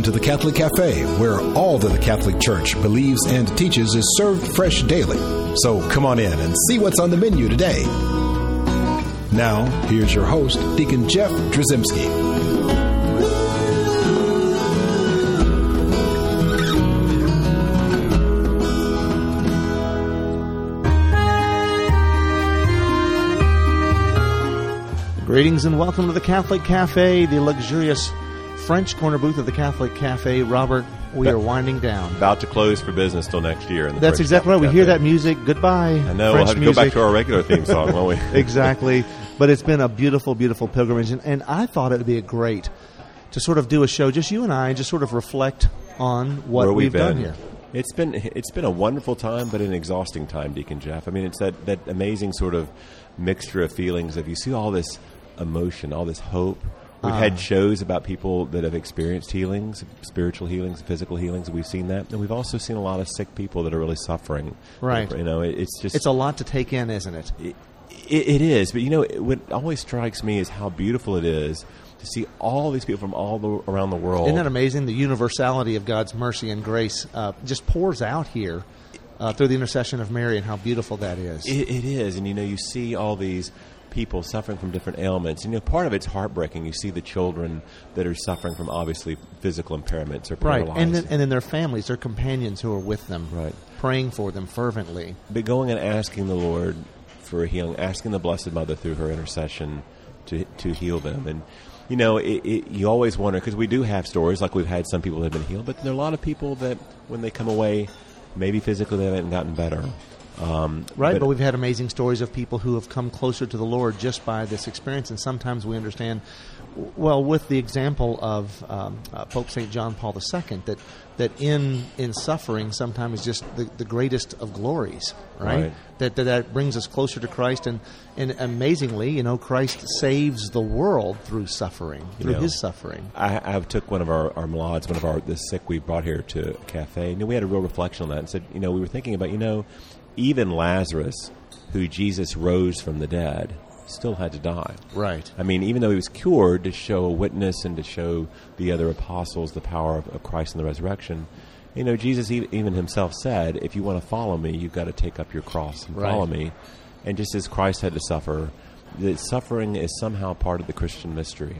Welcome to the Catholic Cafe, where all that the Catholic Church believes and teaches is served fresh daily. So come on in and see what's on the menu today. Now, here's your host, Deacon Jeff Drzymski. Greetings and welcome to the Catholic Cafe, the luxurious French corner booth of the Catholic Cafe. Robert, we are winding down. About to close for business till next year. That's French exactly right. Catholic We hear that music. Goodbye. I know. French we'll have to music. go back to our regular theme song, won't we? exactly. But it's been a beautiful, beautiful pilgrimage, and, and I thought it would be a great to sort of do a show, just you and I, and just sort of reflect on what Where we've we've done here. It's been it's been a wonderful time, but an exhausting time, Deacon Jeff. I mean, it's that that amazing sort of mixture of feelings of you see all this emotion, all this hope. We've Ah. had shows about people that have experienced healings, spiritual healings, physical healings. We've seen that, and we've also seen a lot of sick people that are really suffering. Right. You know, it, it's just It's a lot to take in, isn't it? It, it is, but you know what always strikes me is how beautiful it is to see all these people from all the, around the world. Isn't that amazing? The universality of God's mercy and grace uh, just pours out here uh, through the intercession of Mary, and how beautiful that is. It, it is, and you know, you see all these people suffering from different ailments. And, you know, part of it's heartbreaking. You see the children that are suffering from obviously physical impairments or right, paralyzed. and then, and then their families, their companions who are with them, Right. praying for them fervently. but going and asking the Lord for a healing, asking the Blessed Mother through her intercession to to heal them, and you know, it, it, you always wonder because we do have stories like we've had some people that have been healed, but there are a lot of people that when they come away, maybe physically they haven't gotten better. Um, Right, but, we've had amazing stories of people who have come closer to the Lord just by this experience, and sometimes we understand, well, with the example of um, uh, Pope Saint John Paul II, that that in in suffering sometimes is just the, the greatest of glories, right? Right. That, that that brings us closer to Christ, and and amazingly, you know, Christ saves the world through suffering, You through know, His suffering. I, I took one of our, our one of our the sick we brought here to a cafe, and we had a real reflection on that, and said, you know, we were thinking about, you know, even Lazarus, who Jesus rose from the dead, still had to die. Right. I mean, even though he was cured to show a witness and to show the other apostles the power of, of Christ and the resurrection, you know, Jesus e- even himself said, if you want to follow me, you've got to take up your cross and Right. follow me. And just as Christ had to suffer, that suffering is somehow part of the Christian mystery.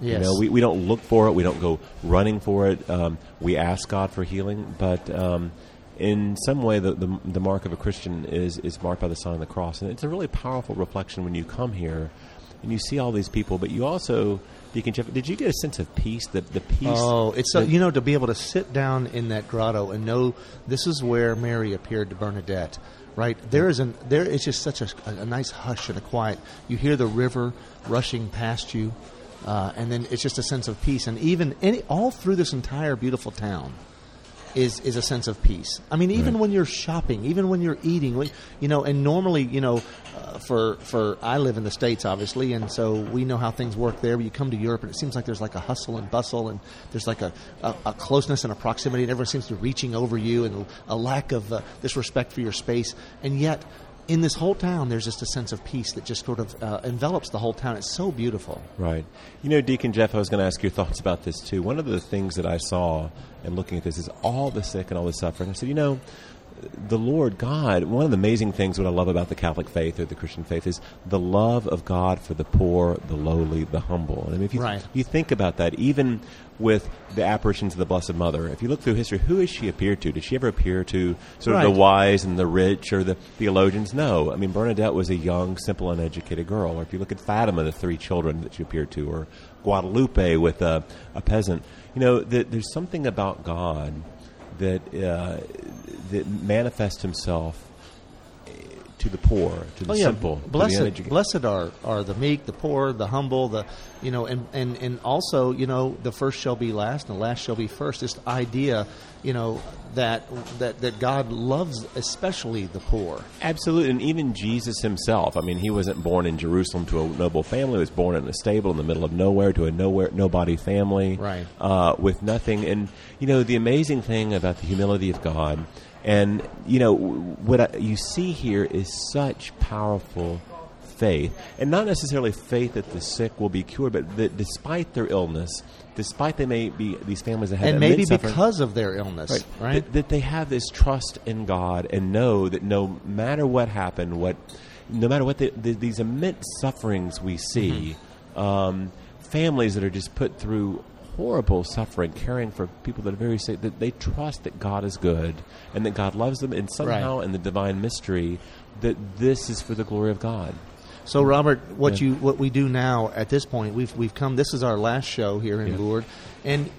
You Yes. know, we, we don't look for it. We don't go running for it. Um, we ask God for healing, but um, in some way, the, the the mark of a Christian is is marked by the sign of the cross, and it's a really powerful reflection when you come here and you see all these people. But you also, Deacon Jeff, did you get a sense of peace? The the peace. Oh, it's so, that- you know to be able to sit down in that grotto and know this is where Mary appeared to Bernadette. Right there is an there is just such a, a nice hush and a quiet. You hear the river rushing past you, uh, and then it's just a sense of peace. And even any all through this entire beautiful town is is a sense of peace. I mean, even Right. when you're shopping, even when you're eating, when, you know, and normally, you know, uh, for for I live in the states, obviously, and so we know how things work there. But you come to Europe, and it seems like there's like a hustle and bustle, and there's like a, a, a closeness and a proximity, and everyone seems to be reaching over you, and a lack of uh, this respect for your space, and yet. In this whole town, there's just a sense of peace that just sort of uh, envelops the whole town. It's so beautiful. Right. You know, Deacon Jeff, I was going to ask your thoughts about this too. One of the things that I saw in looking at this is all the sick and all the suffering. I said, you know, the Lord God, one of the amazing things what I love about the Catholic faith or the Christian faith is the love of God for the poor, the lowly, the humble. And I mean, if you, Right. you think about that, even with the apparitions of the Blessed Mother, if you look through history, who has she appeared to? Did she ever appear to sort of the wise and the rich or the theologians? No. I mean, Bernadette was a young, simple, uneducated girl. Or if you look at Fatima, the three children that she appeared to, or Guadalupe with a, a peasant, you know, th- there's something about God that uh, that manifests Himself to the poor, to the Oh, yeah. simple, Blessed, blessed are, are the meek, the poor, the humble, the you know, and, and, and also you know, the first shall be last, and the last shall be first. This idea, you know, that that that God loves especially the poor. Absolutely, and even Jesus himself. I mean, he wasn't born in Jerusalem to a noble family. He was born in a stable in the middle of nowhere to a nowhere nobody family, Right. Uh, with nothing. And you know, the amazing thing about the humility of God, and you know, what I, you see here is such powerful faith, and not necessarily faith that the sick will be cured, but that despite their illness, despite they may be these families that have and maybe because of their illness, right? That, that they have this trust in God and know that no matter what happened, what no matter what the, the, these immense sufferings we see, Mm-hmm. um, families that are just put through horrible suffering, caring for people that are very sick, that they trust that God is good and that God loves them, and somehow in the divine mystery, that this is for the glory of God. So, Robert, what Yeah. you what we do now at this point, we've we've come. This is our last show here in Yeah. Lourdes, and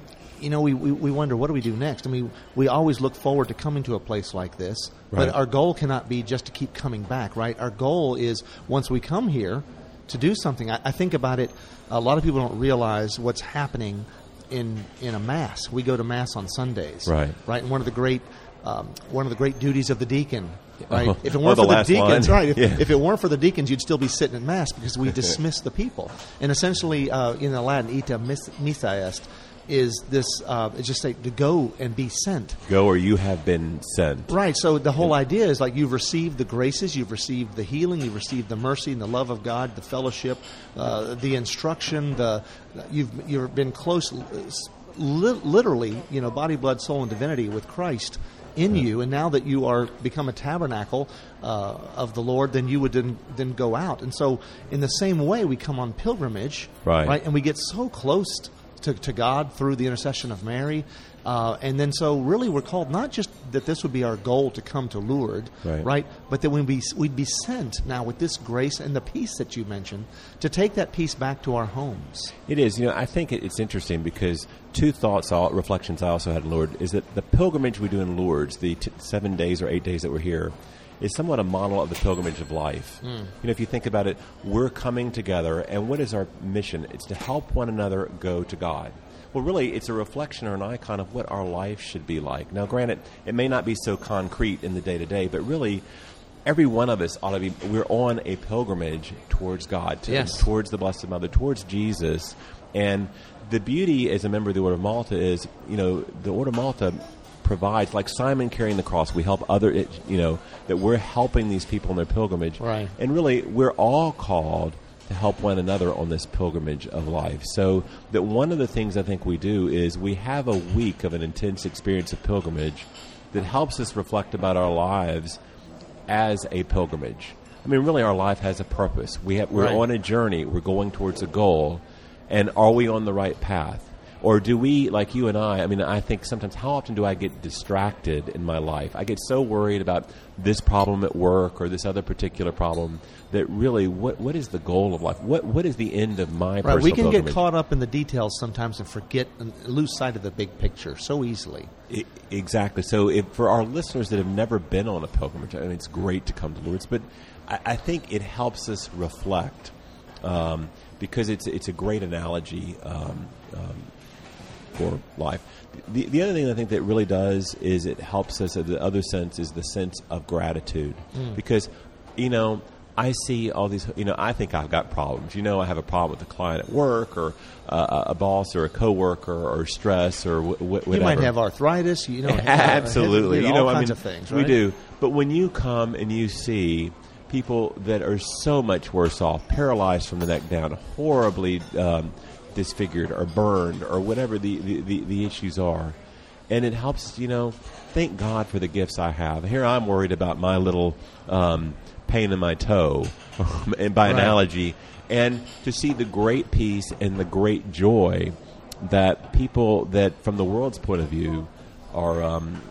you know we, we, we wonder what do we do next. I mean, we always look forward to coming to a place like this, Right. but our goal cannot be just to keep coming back. Right? Our goal is once we come here to do something. I, I think about it. A lot of people don't realize what's happening in in a mass. We go to mass on Sundays, Right. Right, and one of the great um, one of the great duties of the deacon. Right. Oh, If it weren't for the deacons, line. right? If, Yeah. if it weren't for the deacons, you'd still be sitting at mass because we dismiss the people. And essentially, uh, in the Latin, "ite mis- missa est," is this. Uh, it's just say to go and be sent. Go or you have been sent. Right. So the whole idea is like you've received the graces, you've received the healing, you've received the mercy and the love of God, the fellowship, uh, the instruction. The you've you've been close, li- literally, you know, body, blood, soul, and divinity with Christ in you. And now that you are become a tabernacle uh, of the Lord, then you would then, then go out. And so, in the same way, we come on pilgrimage, Right. Right, and we get so close to, to God through the intercession of Mary. Uh, and then, so really, we're called not just that this would be our goal to come to Lourdes, Right. But that we'd be, we'd be sent now with this grace and the peace that you mentioned to take that peace back to our homes. It is. You know, I think it's interesting because two thoughts, all, reflections I also had in Lourdes is that the pilgrimage we do in Lourdes, the t- seven days or eight days that we're here, is somewhat a model of the pilgrimage of life. Hmm. You know, if you think about it, we're coming together, and what is our mission? It's to help one another go to God. Well, really, it's a reflection or an icon of what our life should be like. Now, granted, it may not be so concrete in the day to day, but really, every one of us ought to be. We're on a pilgrimage towards God, to, Yes. towards the Blessed Mother, towards Jesus, and the beauty as a member of the Order of Malta is, you know, the Order of Malta provides, like Simon carrying the cross, we help other, it- you know, that we're helping these people in their pilgrimage, Right. And really, we're all called to help one another on this pilgrimage of life. So that one of the things I think we do is we have a week of an intense experience of pilgrimage that helps us reflect about our lives as a pilgrimage. I mean, really, our life has a purpose. We have, we're Right. on a journey. We're going towards a goal, and are we on the right path? Or do we, like you and I? I mean, I think sometimes, how often do I get distracted in my life? I get so worried about this problem at work or this other particular problem that really, what what is the goal of life? What what is the end of my Right. We can get caught up in the details sometimes and forget and lose sight of the big picture so easily. I- exactly. So, if, for our listeners that have never been on a pilgrimage, I mean, it's great to come to Lourdes, but I, I think it helps us reflect um, because it's it's a great analogy um, um, for life. The, the other thing I think that really does is it helps us. The other sense is the sense of gratitude because you know. I see all these, you know, I think I've got problems. You know, I have a problem with a client at work or uh, a boss or a coworker or stress or wh- wh- whatever. You might have arthritis. You know, Absolutely. all you know, kinds I mean, of things. we do. But when you come and you see people that are so much worse off, paralyzed from the neck down, horribly um, disfigured or burned or whatever the, the, the, the issues are, and it helps, you know, thank God for the gifts I have. Here I'm worried about my little um, pain in my toe, and by Right. analogy, and to see the great peace and the great joy that people that, from the world's point of view, are um,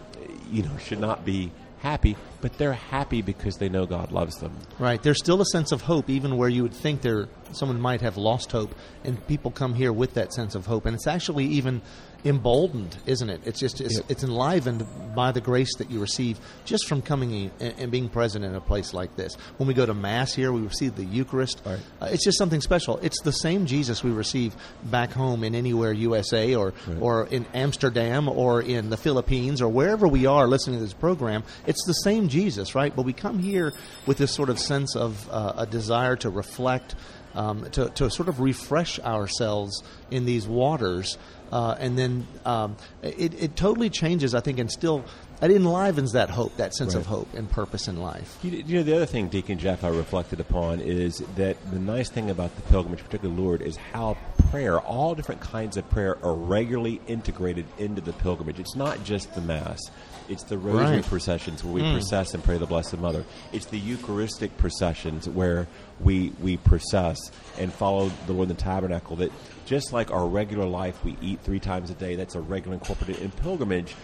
you know should not be happy, but they're happy because they know God loves them. Right. There's still a sense of hope, even where you would think there someone might have lost hope, and people come here with that sense of hope, and it's actually even emboldened, isn't it? It's just it's, Yep. it's enlivened by the grace that you receive just from coming in and, and being present in a place like this. When we go to mass here, we receive the Eucharist. Right. Uh, it's just something special. It's the same Jesus we receive back home in anywhere USA or or in Amsterdam or in the Philippines or wherever we are listening to this program. It's the same Jesus, right? But we come here with this sort of sense of uh, a desire to reflect um, to, to sort of refresh ourselves in these waters. Uh, and then um, it, it totally changes, I think, and still it enlivens that hope, that sense Right. of hope and purpose in life. You, you know, the other thing, Deacon Jeff, I reflected upon is that the nice thing about the pilgrimage, particularly Lourdes, is how prayer, all different kinds of prayer, are regularly integrated into the pilgrimage. It's not just the Mass. It's the rosary Right. processions where we hmm. process and pray the Blessed Mother. It's the Eucharistic processions where we we process and follow the Lord in the tabernacle. That just like our regular life, we eat three times a day. That's a regular incorporated in pilgrimage.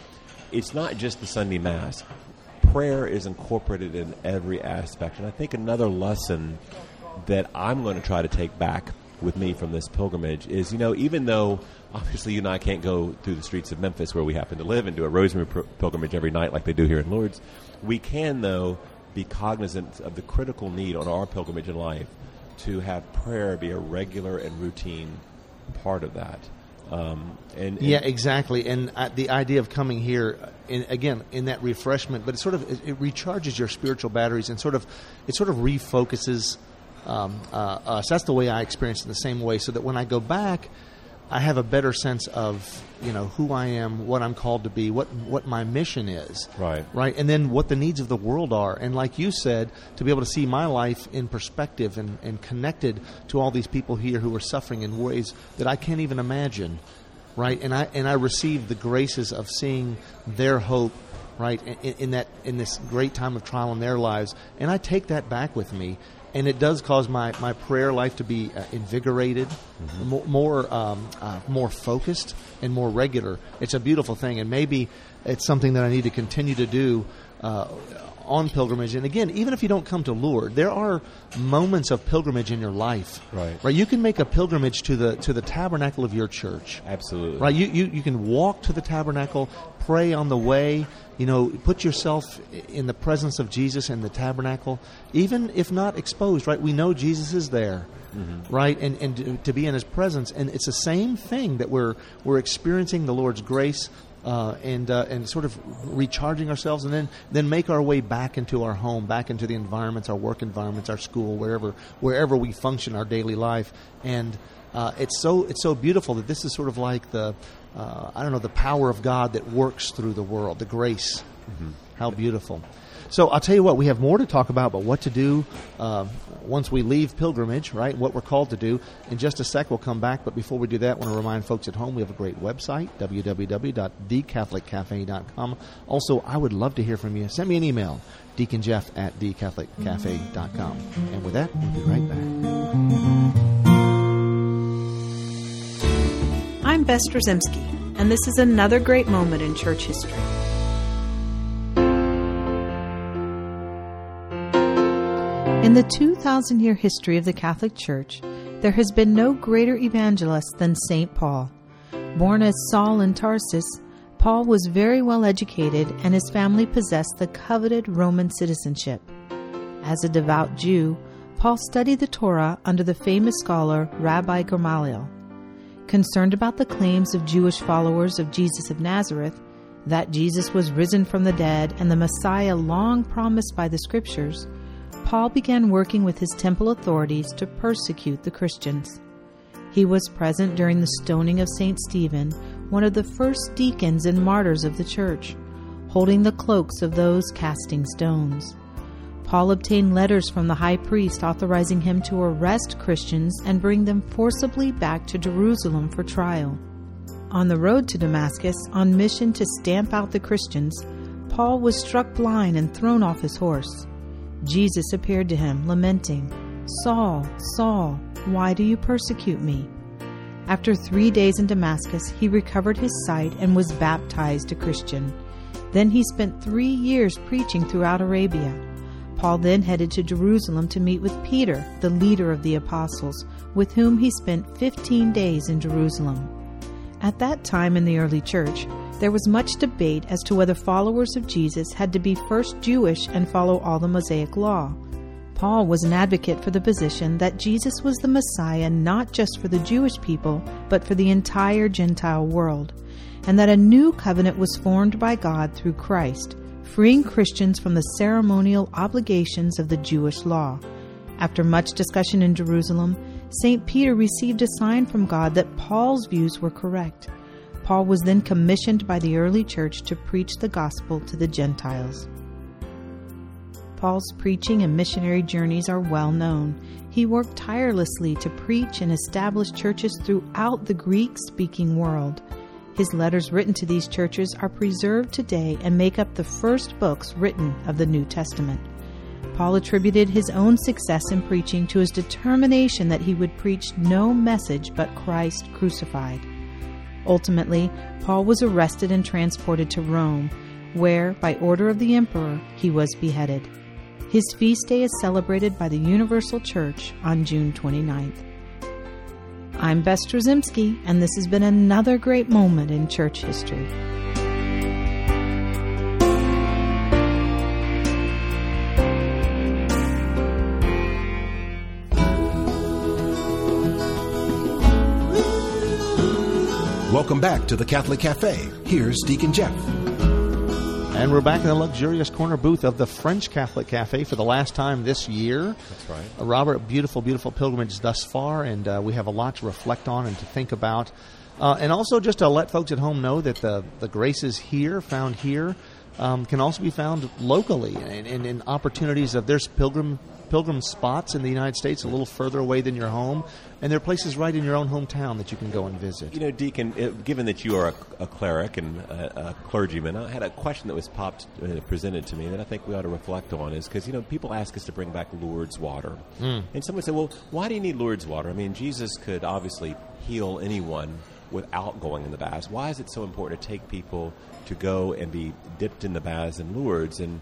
It's not just the Sunday Mass. Prayer is incorporated in every aspect, and I think another lesson that I'm going to try to take back with me from this pilgrimage is, you know, even though obviously you and I can't go through the streets of Memphis where we happen to live and do a pil- pilgrimage every night like they do here in Lourdes, we can, though, be cognizant of the critical need on our pilgrimage in life to have prayer be a regular and routine part of that. Um, and, and Yeah, exactly. And uh, the idea of coming here, uh, in, again, in that refreshment, but it sort of it, it recharges your spiritual batteries and sort of it sort of refocuses um, uh, us. That's the way I experience it the same way. So that when I go back, I have a better sense of you know who I am, what I'm called to be, what what my mission is. Right. Right. And then what the needs of the world are. And like you said, to be able to see my life in perspective and, and connected to all these people here who are suffering in ways that I can't even imagine. Right. And I and I receive the graces of seeing their hope right in, in that in this great time of trial in their lives. And I take that back with me. And it does cause my, my prayer life to be uh, invigorated, mo- more um, uh, more focused, and more regular. It's a beautiful thing, and maybe it's something that I need to continue to do uh, on pilgrimage. And again, even if you don't come to Lourdes, there are moments of pilgrimage in your life. Right. Right. You can make a pilgrimage to the to the tabernacle of your church. absolutely. Right. You, you you can walk to the tabernacle, pray on the way. You know, put yourself in the presence of Jesus in the tabernacle, even if not exposed. Right. We know Jesus is there. Right, and and to, to be in His presence, and it's the same thing that we're we're experiencing the Lord's grace, uh, and uh, and sort of recharging ourselves, and then then make our way back into our home, back into the environments, our work environments, our school, wherever wherever we function, our daily life, and uh, it's so it's so beautiful that this is sort of like the uh, I don't know the power of God that works through the world, the grace. How beautiful. So I'll tell you what, we have more to talk about, but what to do uh, once we leave pilgrimage, right? What we're called to do. In just a sec, we'll come back. But before we do that, I want to remind folks at home we have a great website, www.thecatholiccafe.com. Also, I would love to hear from you. Send me an email, deaconjeff at thecatholiccafe.com. And with that, we'll be right back. I'm Bess Drzymski, and this is another great moment in church history. In the 2,000 year history of the Catholic Church, there has been no greater evangelist than St. Paul. Born as Saul in Tarsus, Paul was very well educated and his family possessed the coveted Roman citizenship. As a devout Jew, Paul studied the Torah under the famous scholar Rabbi Gamaliel. Concerned about the claims of Jewish followers of Jesus of Nazareth, that Jesus was risen from the dead and the Messiah long promised by the Scriptures, Paul began working with his temple authorities to persecute the Christians. He was present during the stoning of St. Stephen, one of the first deacons and martyrs of the church, holding the cloaks of those casting stones. Paul obtained letters from the high priest authorizing him to arrest Christians and bring them forcibly back to Jerusalem for trial. On the road to Damascus, on mission to stamp out the Christians, Paul was struck blind and thrown off his horse. Jesus appeared to him, lamenting, Saul, Saul, why do you persecute me? After three days in Damascus, he recovered his sight and was baptized a Christian. Then he spent three years preaching throughout Arabia. Paul then headed to Jerusalem to meet with Peter, the leader of the apostles, with whom he spent 15 days in Jerusalem. At that time in the early church, there was much debate as to whether followers of Jesus had to be first Jewish and follow all the Mosaic law. Paul was an advocate for the position that Jesus was the Messiah not just for the Jewish people, but for the entire Gentile world, and that a new covenant was formed by God through Christ, freeing Christians from the ceremonial obligations of the Jewish law. After much discussion in Jerusalem, St. Peter received a sign from God that Paul's views were correct. Paul was then commissioned by the early church to preach the gospel to the Gentiles. Paul's preaching and missionary journeys are well known. He worked tirelessly to preach and establish churches throughout the Greek speaking world. His letters written to these churches are preserved today and make up the first books written of the New Testament. Paul attributed his own success in preaching to his determination that he would preach no message but Christ crucified. Ultimately, Paul was arrested and transported to Rome, where, by order of the emperor, he was beheaded. His feast day is celebrated by the Universal Church on June 29th. I'm Bess Drzymski, and this has been another great moment in church history. Welcome back to the Catholic Cafe. Here's Deacon Jeff. And we're back in the luxurious corner booth of the French Catholic Cafe for the last time this year. That's right. Uh, Robert, beautiful, beautiful pilgrimage thus far, and uh, we have a lot to reflect on and to think about. Uh, and also just to let folks at home know that the, the graces here, found here, um, can also be found locally and, and in opportunities of there's pilgrim pilgrim spots in the United States a little further away than your home, and there are places right in your own hometown that you can go and visit. You know, Deacon, uh, given that you are a, a cleric and a, a clergyman, I had a question that was popped uh, presented to me that I think we ought to reflect on. Is because you know people ask us to bring back Lourdes water, Mm. and someone said, "Well, why do you need Lourdes water? I mean, Jesus could obviously heal anyone without going in the baths. Why is it so important to take people to go and be dipped in the baths in Lourdes?" And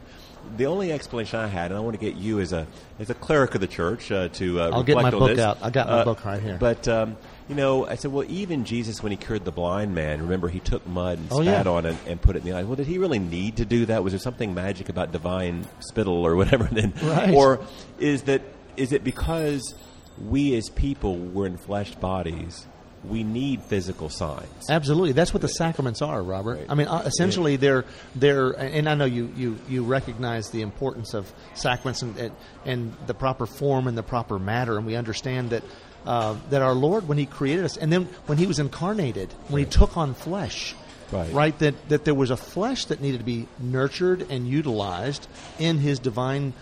the only explanation I had, and I want to get you as a as a cleric of the church uh, to uh, I'll get my on book this. out. I got my Uh, book right here. But um, you know, I said, well, even Jesus, when he cured the blind man, remember he took mud and Oh, spat yeah. on it and put it in the eye. Well, did he really need to do that? Was there something magic about divine spittle or whatever? Then, Right. or is that is it because we as people were in fleshed bodies? We need physical signs. Absolutely, that's what the sacraments are, Robert. Right. I mean, uh, essentially, they're they're, and I know you you you recognize the importance of sacraments and and, and the proper form and the proper matter, and we understand that. Uh, that our Lord, when He created us, and then when He was incarnated, when He took on flesh, Right. That that there was a flesh that needed to be nurtured and utilized in His divine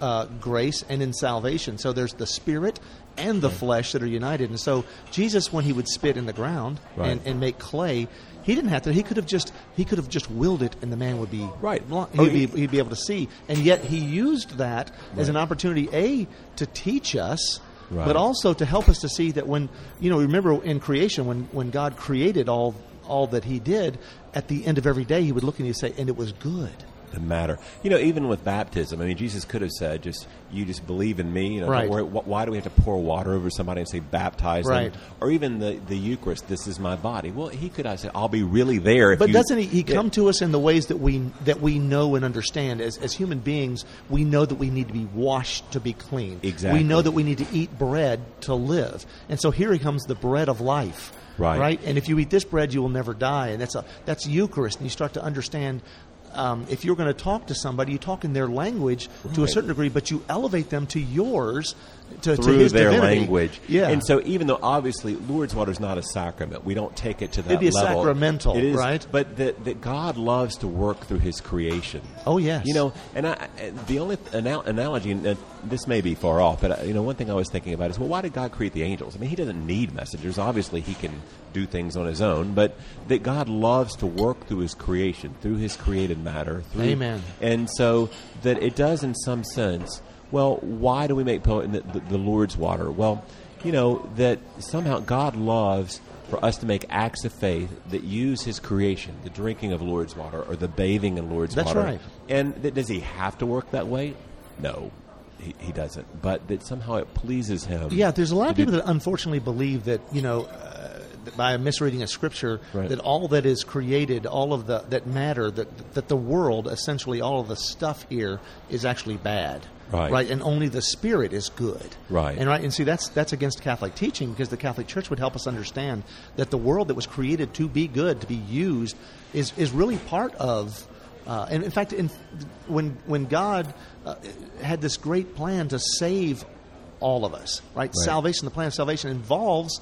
uh, grace and in salvation. So there's the spirit and the flesh that are united. And so Jesus, when He would spit in the ground Right. and, and make clay, he didn't have to. He could have just he could have just willed it, and the man would be Right. blunt- Oh, He'd, he- be, he'd be able to see, and yet he used that as an opportunity, a to teach us. Right. But also to help us to see that when you know, remember in creation when, when God created all all that He did, at the end of every day He would look and say, "And it was good." The matter. You know, even with baptism, I mean, Jesus could have said, "Just you just believe in me." You know, Right. worry, wh- why do we have to pour water over somebody and say baptize Right. them? Or even the the Eucharist, "This is my body." Well, he could have said, "I'll be really there." If But you, doesn't he, he Yeah. come to us in the ways that we that we know and understand as as human beings? We know that we need to be washed to be clean. Exactly. We know that we need to eat bread to live. And so here he comes, the bread of life. Right. Right. And if you eat this bread, you will never die. And that's a that's Eucharist. And you start to understand. Um, if you're going to talk to somebody, you talk in their language to a certain degree, but you elevate them to yours, to, to through his their divinity. language. Yeah. And so, even though obviously Lourdes water is not a sacrament, we don't take it to that It'd be level. sacramental, It is, right? But that, that God loves to work through His creation. Oh, yes. You know, and I, the only anal- analogy, and this may be far off, but uh, you know, one thing I was thinking about is, well, why did God create the angels? I mean, He doesn't need messengers. Obviously, He can do things on His own, but that God loves to work through His creation, through His created matter. Through, Amen. And so that it does, in some sense. Well, why do we make po- the, the, the Lourdes water? Well, you know that somehow God loves for us to make acts of faith that use His creation, the drinking of Lourdes water or the bathing in Lourdes That's water. right. And th- does He have to work that way? No, he, he doesn't. But that somehow it pleases Him. Yeah, there's a lot of people that unfortunately believe that you know, uh, that by misreading a scripture, Right. that all that is created, all of the that matter, that that the world, essentially all of the stuff here, is actually bad. Right. and only the spirit is good. Right. and right, and see that's that's against Catholic teaching because the Catholic Church would help us understand that the world that was created to be good, to be used, is is really part of. Uh, and in fact, in, when when God uh, had this great plan to save all of us, right? Salvation, the plan of salvation involves,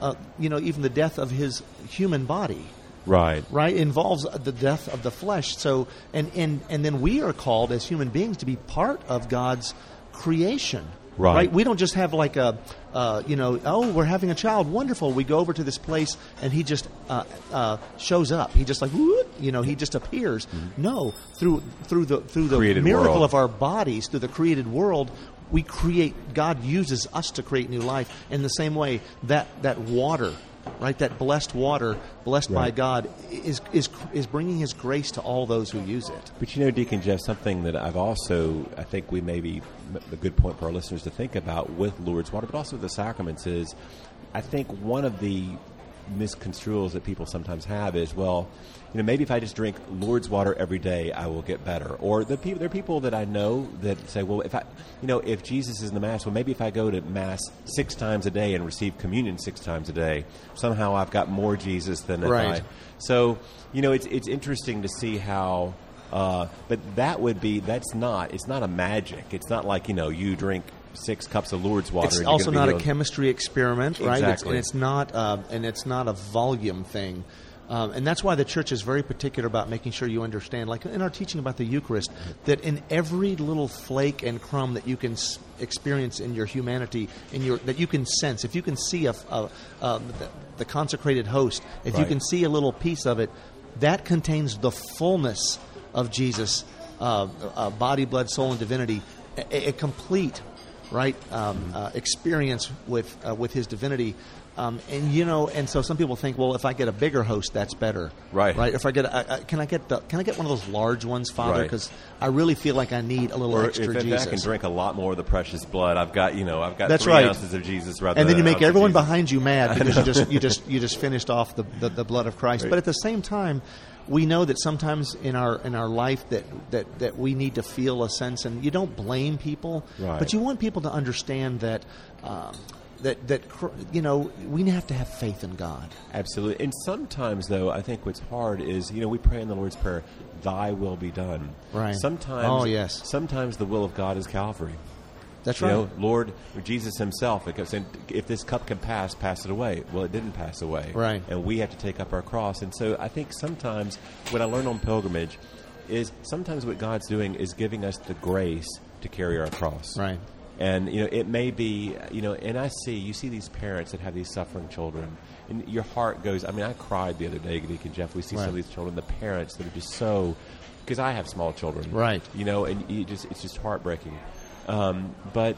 uh, you know, even the death of his human body Right. right? It involves the death of the flesh. So and and and then we are called as human beings to be part of god's creation. Right. we don't just have like a uh, you know oh we're having a child. Wonderful. We go over to this place and he just uh, uh, shows up. He just like whoop, you know he just appears. No. Through through the through the Mm-hmm. Created miracle world. of our bodies through the created world we create god uses us to create new life. In the same way that that water right? That blessed water blessed by god is is is bringing his grace to all those who use it. But you know, Deacon Jeff, something that I've also, I think we maybe a good point for our listeners to think about with Lourdes water, but also the sacraments is, I think one of the misconstruals that people sometimes have is, well, you know, maybe if I just drink Lourdes water every day, I will get better. Or the people, there are people that I know that say, well, if I, you know, if Jesus is in the Mass, well, maybe if I go to Mass six times a day and receive communion six times a day, somehow I've got more Jesus than if Right. I. So, you know, it's it's interesting to see how. Uh, but that would be that's not it's not a magic. It's not like you know you drink six cups of Lourdes water. it's also not a chemistry experiment right? It's, and it's not uh, and it's not a volume thing. Um, and that's why the church is very particular about making sure you understand, like in our teaching about the Eucharist, that in every little flake and crumb that you can s- experience in your humanity, in your that you can sense, if you can see a, a, a the, the consecrated host, if you can see a little piece of it, that contains the fullness of Jesus, uh, uh, body, blood, soul, and divinity, a, a complete right um, uh, experience with uh, with his divinity. Um, and you know, and so some people think, well, if I get a bigger host, that's better, Right. Right? If I get, a, I, I- can I get the, can I get one of those large ones, Father? Right. Because I really feel like I need a little Or extra if Jesus. I can drink a lot more of the precious blood, I've got you know I've got That's three right. ounces of Jesus rather and then you make everyone behind you mad because you just you just you just finished off the, the, the blood of Christ. Right. But at the same time, we know that sometimes in our in our life that, that, that we need to feel a sense, and you don't blame people, Right. but you want people to understand that. Um, that, that you know we have to have faith in God. Absolutely. And sometimes, though, I think what's hard is, you know, we pray in the Lord's Prayer, Thy will be done. Right. Sometimes, Oh, yes. Sometimes the will of God is Calvary. That's you right. know, Lord, Jesus Himself, it saying, if this cup can pass, pass it away. Well, it didn't pass away. Right. And we have to take up our cross. And so I think sometimes what I learned on pilgrimage is sometimes what God's doing is giving us the grace to carry our cross. Right. And you know, it may be you know, and I see you see these parents that have these suffering children, and your heart goes. I mean, I cried the other day, Deacon Jeff. We see some of these children, the parents that are just so because I have small children, Right. You know, and you just it's just heartbreaking. Um, but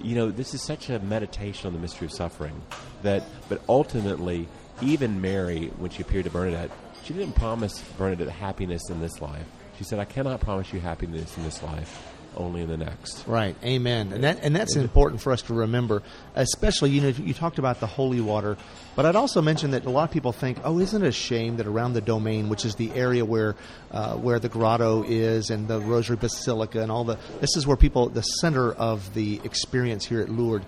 you know, this is such a meditation on the mystery of suffering that, but ultimately, even Mary, when she appeared to Bernadette, she didn't promise Bernadette happiness in this life. She said, "I cannot promise you happiness in this life." Only in the next. Right. Amen. And that and that's important for us to remember, especially you know you talked about the holy water, but I'd also mention that a lot of people think, oh, isn't it a shame that around the domain, which is the area where uh, where the grotto is and the Rosary Basilica and all the this is where people the center of the experience here at Lourdes.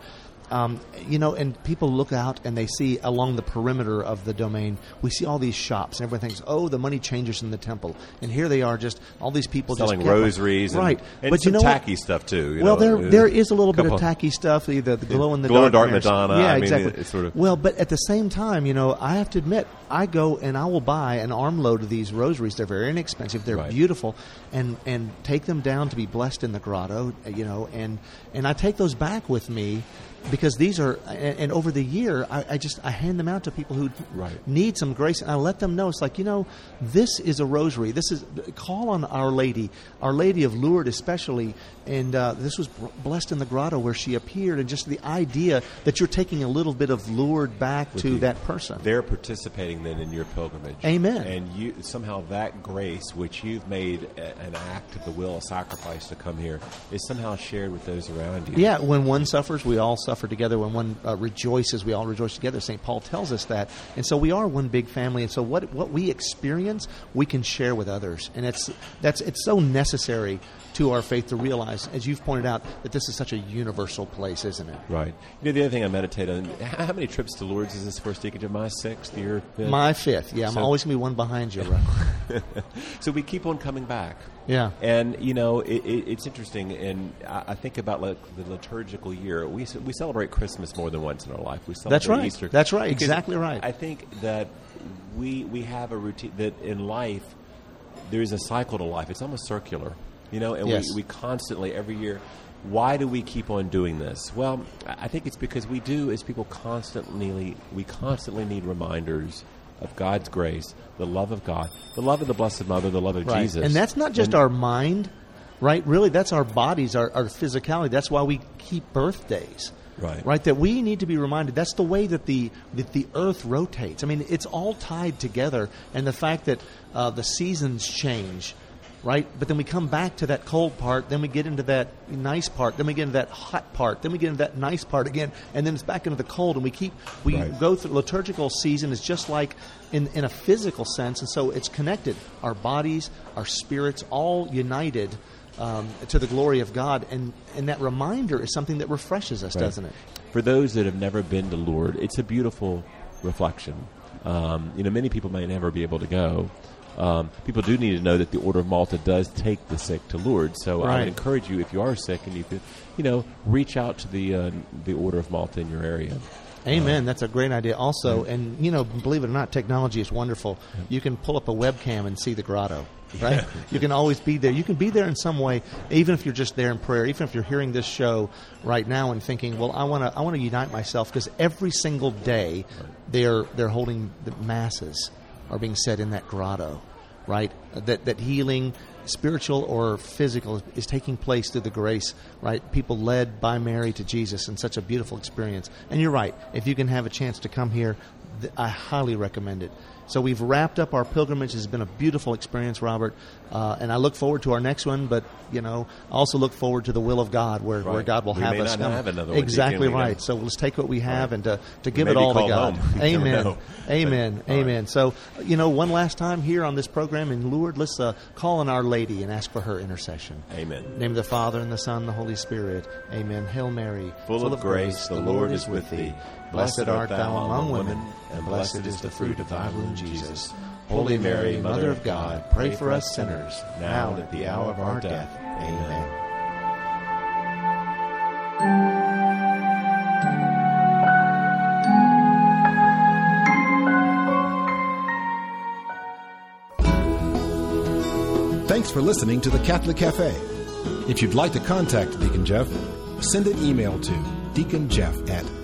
Um, you know, and people look out and they see along the perimeter of the domain, we see all these shops, and everyone thinks, "Oh, the money changers in the temple," and here they are, just all these people selling just rosaries, and, right? And but some you know tacky what? stuff too. you well, know, there uh, there is a little bit of tacky stuff, either the glow in the glow dark, dark Madonna, Yeah, I exactly. it's sort of- Well, but at the same time, you know, I have to admit, I go and I will buy an armload of these rosaries. They're very inexpensive. They're Right. beautiful, and and take them down to be blessed in the grotto. You know, and and I take those back with me. Because these are, and, and over the year, I, I just I hand them out to people who Right. need some grace, and I let them know it's like you know, this is a rosary. This is call on Our Lady, Our Lady of Lourdes, especially, and uh, this was blessed in the grotto where she appeared, and just the idea that you're taking a little bit of Lourdes back to you. that person. They're participating then in your pilgrimage. Amen. And you somehow that grace, which you've made a, an act of the will, a sacrifice to come here, is somehow shared with those around you. Yeah, when one suffers, we all suffer together. When one uh, rejoices, we all rejoice together. St. Paul tells us that, and so we are one big family. And so what what we experience, we can share with others, and it's that's it's so necessary to our faith to realize, as you've pointed out, that this is such a universal place, isn't it? Right. You know, the other thing I meditate on, how many trips to Lourdes is this first deacon my sixth year? fifth? My fifth, yeah, I'm always gonna be one behind you. Right? so we keep on coming back. Yeah. And you know, it, it, it's interesting, and I, I think about like the liturgical year. We we celebrate Christmas more than once in our life. We celebrate That's right. Easter. That's right. Exactly right. I think that we we have a routine that in life there is a cycle to life. It's almost circular, you know, and Yes. we, we constantly every year. Why do we keep on doing this? Well, I think it's because we do, as people constantly, we constantly need reminders of God's grace, the love of God, the love of the Blessed Mother, the love of Right. Jesus, And that's not just And- our mind, right? Really, that's our bodies, our, our physicality. That's why we keep birthdays. Right. Right. That we need to be reminded. That's the way that the that the Earth rotates. I mean, it's all tied together, and the fact that uh, the seasons change, right? But then we come back to that cold part, then we get into that nice part, then we get into that hot part, then we get into that nice part again, and then it's back into the cold, and we keep we Right. go through liturgical season is just like in in a physical sense, and so it's connected. Our bodies, our spirits, all united. Um, to the glory of God, and and that reminder is something that refreshes us, Right. doesn't it? For those that have never been to Lourdes, it's a beautiful reflection. Um, you know, many people may never be able to go. Um, people do need to know that the Order of Malta does take the sick to Lourdes. So I would encourage you, if you are sick and you could, you know, reach out to the uh, the Order of Malta in your area. Amen. That's a great idea. Also, and you know, believe it or not, technology is wonderful. You can pull up a webcam and see the grotto. Right? You can always be there. You can be there in some way, even if you're just there in prayer. Even if you're hearing this show right now and thinking, "Well, I want to, I want to unite myself," because every single day they're they're holding the masses are being said in that grotto, right? That that healing, spiritual or physical, is taking place through the grace, right? People led by Mary to Jesus in such a beautiful experience. And you're right. If you can have a chance to come here, I highly recommend it. So we've wrapped up our pilgrimage. It's been a beautiful experience, Robert, uh, and I look forward to our next one. But you know, I also look forward to the will of God, where, where Right. God will We have may us have another one, exactly Deacon, right. So let's take what we have Right. and to, to give it all to God. home. You Amen. know. Amen. Right. Amen. So you know, one last time here on this program in Lourdes, let's uh, call on Our Lady and ask for her intercession. Amen. Name of the Father and the Son and the Holy Spirit. Amen. Hail Mary, Full of grace, the Lord is with thee. Blessed art thou among women, and blessed is the fruit of thy womb, Jesus. Holy Mary, Mother of God, pray for us sinners, now and at the hour of our death. Amen. Thanks for listening to the Catholic Cafe. If you'd like to contact Deacon Jeff, send an email to deaconjeff at